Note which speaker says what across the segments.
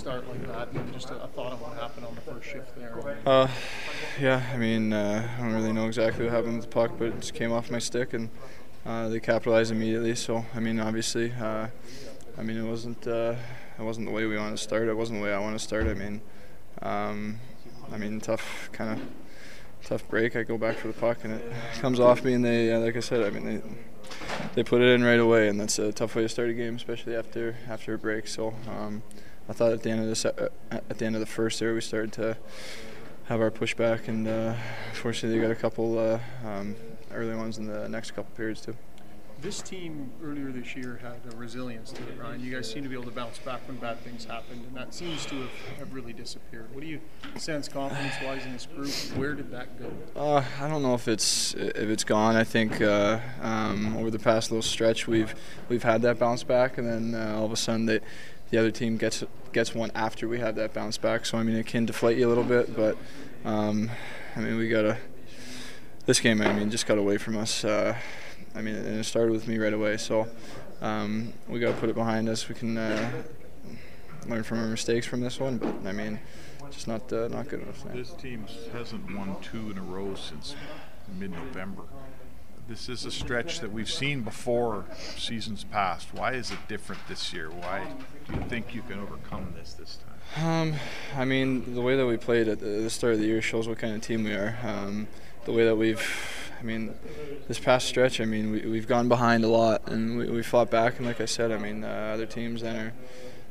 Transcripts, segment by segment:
Speaker 1: start like that. And just a, a thought of what happened on the first shift there.
Speaker 2: Uh, yeah, I mean, uh, I don't really know exactly what happened with the puck, but it just came off my stick and uh, they capitalized immediately. So, I mean, obviously, uh, I mean, it wasn't uh, it wasn't the way we wanted to start. It wasn't the way I want to start. I mean, um, I mean, tough kind of tough break. I go back for the puck and it comes off me, and they, uh, like I said, I mean, they they put it in right away, and that's a tough way to start a game, especially after after a break. So. Um, I thought at the end of the uh, at the end of the first there we started to have our pushback, and uh, fortunately they got a couple uh, um, early ones in the next couple periods too.
Speaker 1: This team earlier this year had a resilience to it, Ryan. You guys seem to be able to bounce back when bad things happened, and that seems to have, have really disappeared. What do you sense confidence-wise in this group? Where did that go?
Speaker 2: Uh, I don't know if it's if it's gone. I think uh, um, over the past little stretch we've we've had that bounce back, and then uh, all of a sudden they, the other team gets gets one after we have that bounce back. So I mean it can deflate you a little bit, but um, I mean we gotta this game. I mean just got away from us. Uh, I mean and it started with me right away. So um, we gotta put it behind us. We can uh, learn from our mistakes from this one, but I mean just not uh, not good enough. tonight.
Speaker 3: This team hasn't won two in a row since mid-November. This is a stretch that we've seen before seasons past. Why is it different this year? Why do you think you can overcome this this time?
Speaker 2: Um, I mean, the way that we played at the the start of the year shows what kind of team we are. Um, the way that we've, I mean, this past stretch, I mean, we, we've gone behind a lot and we, we fought back. And like I said, I mean, uh, other teams then are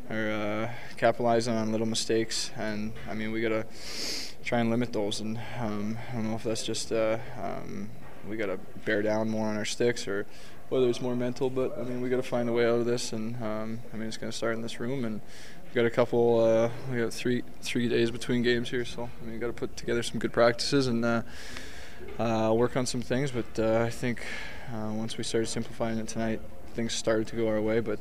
Speaker 2: are uh, capitalizing on little mistakes, and I mean, we gotta try and limit those. And um, I don't know if that's just uh, um, we gotta bear down more on our sticks or whether it's more mental. But I mean, we gotta find a way out of this, and um, I mean, it's gonna start in this room and. We got a couple. Uh, we got three three days between games here, so I mean, we got to put together some good practices and uh, uh, work on some things. But uh, I think uh, once we started simplifying it tonight, things started to go our way. But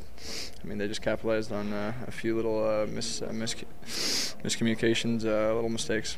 Speaker 2: I mean, they just capitalized on uh, a few little uh, mis- uh, mis- miscommunications, little mistakes.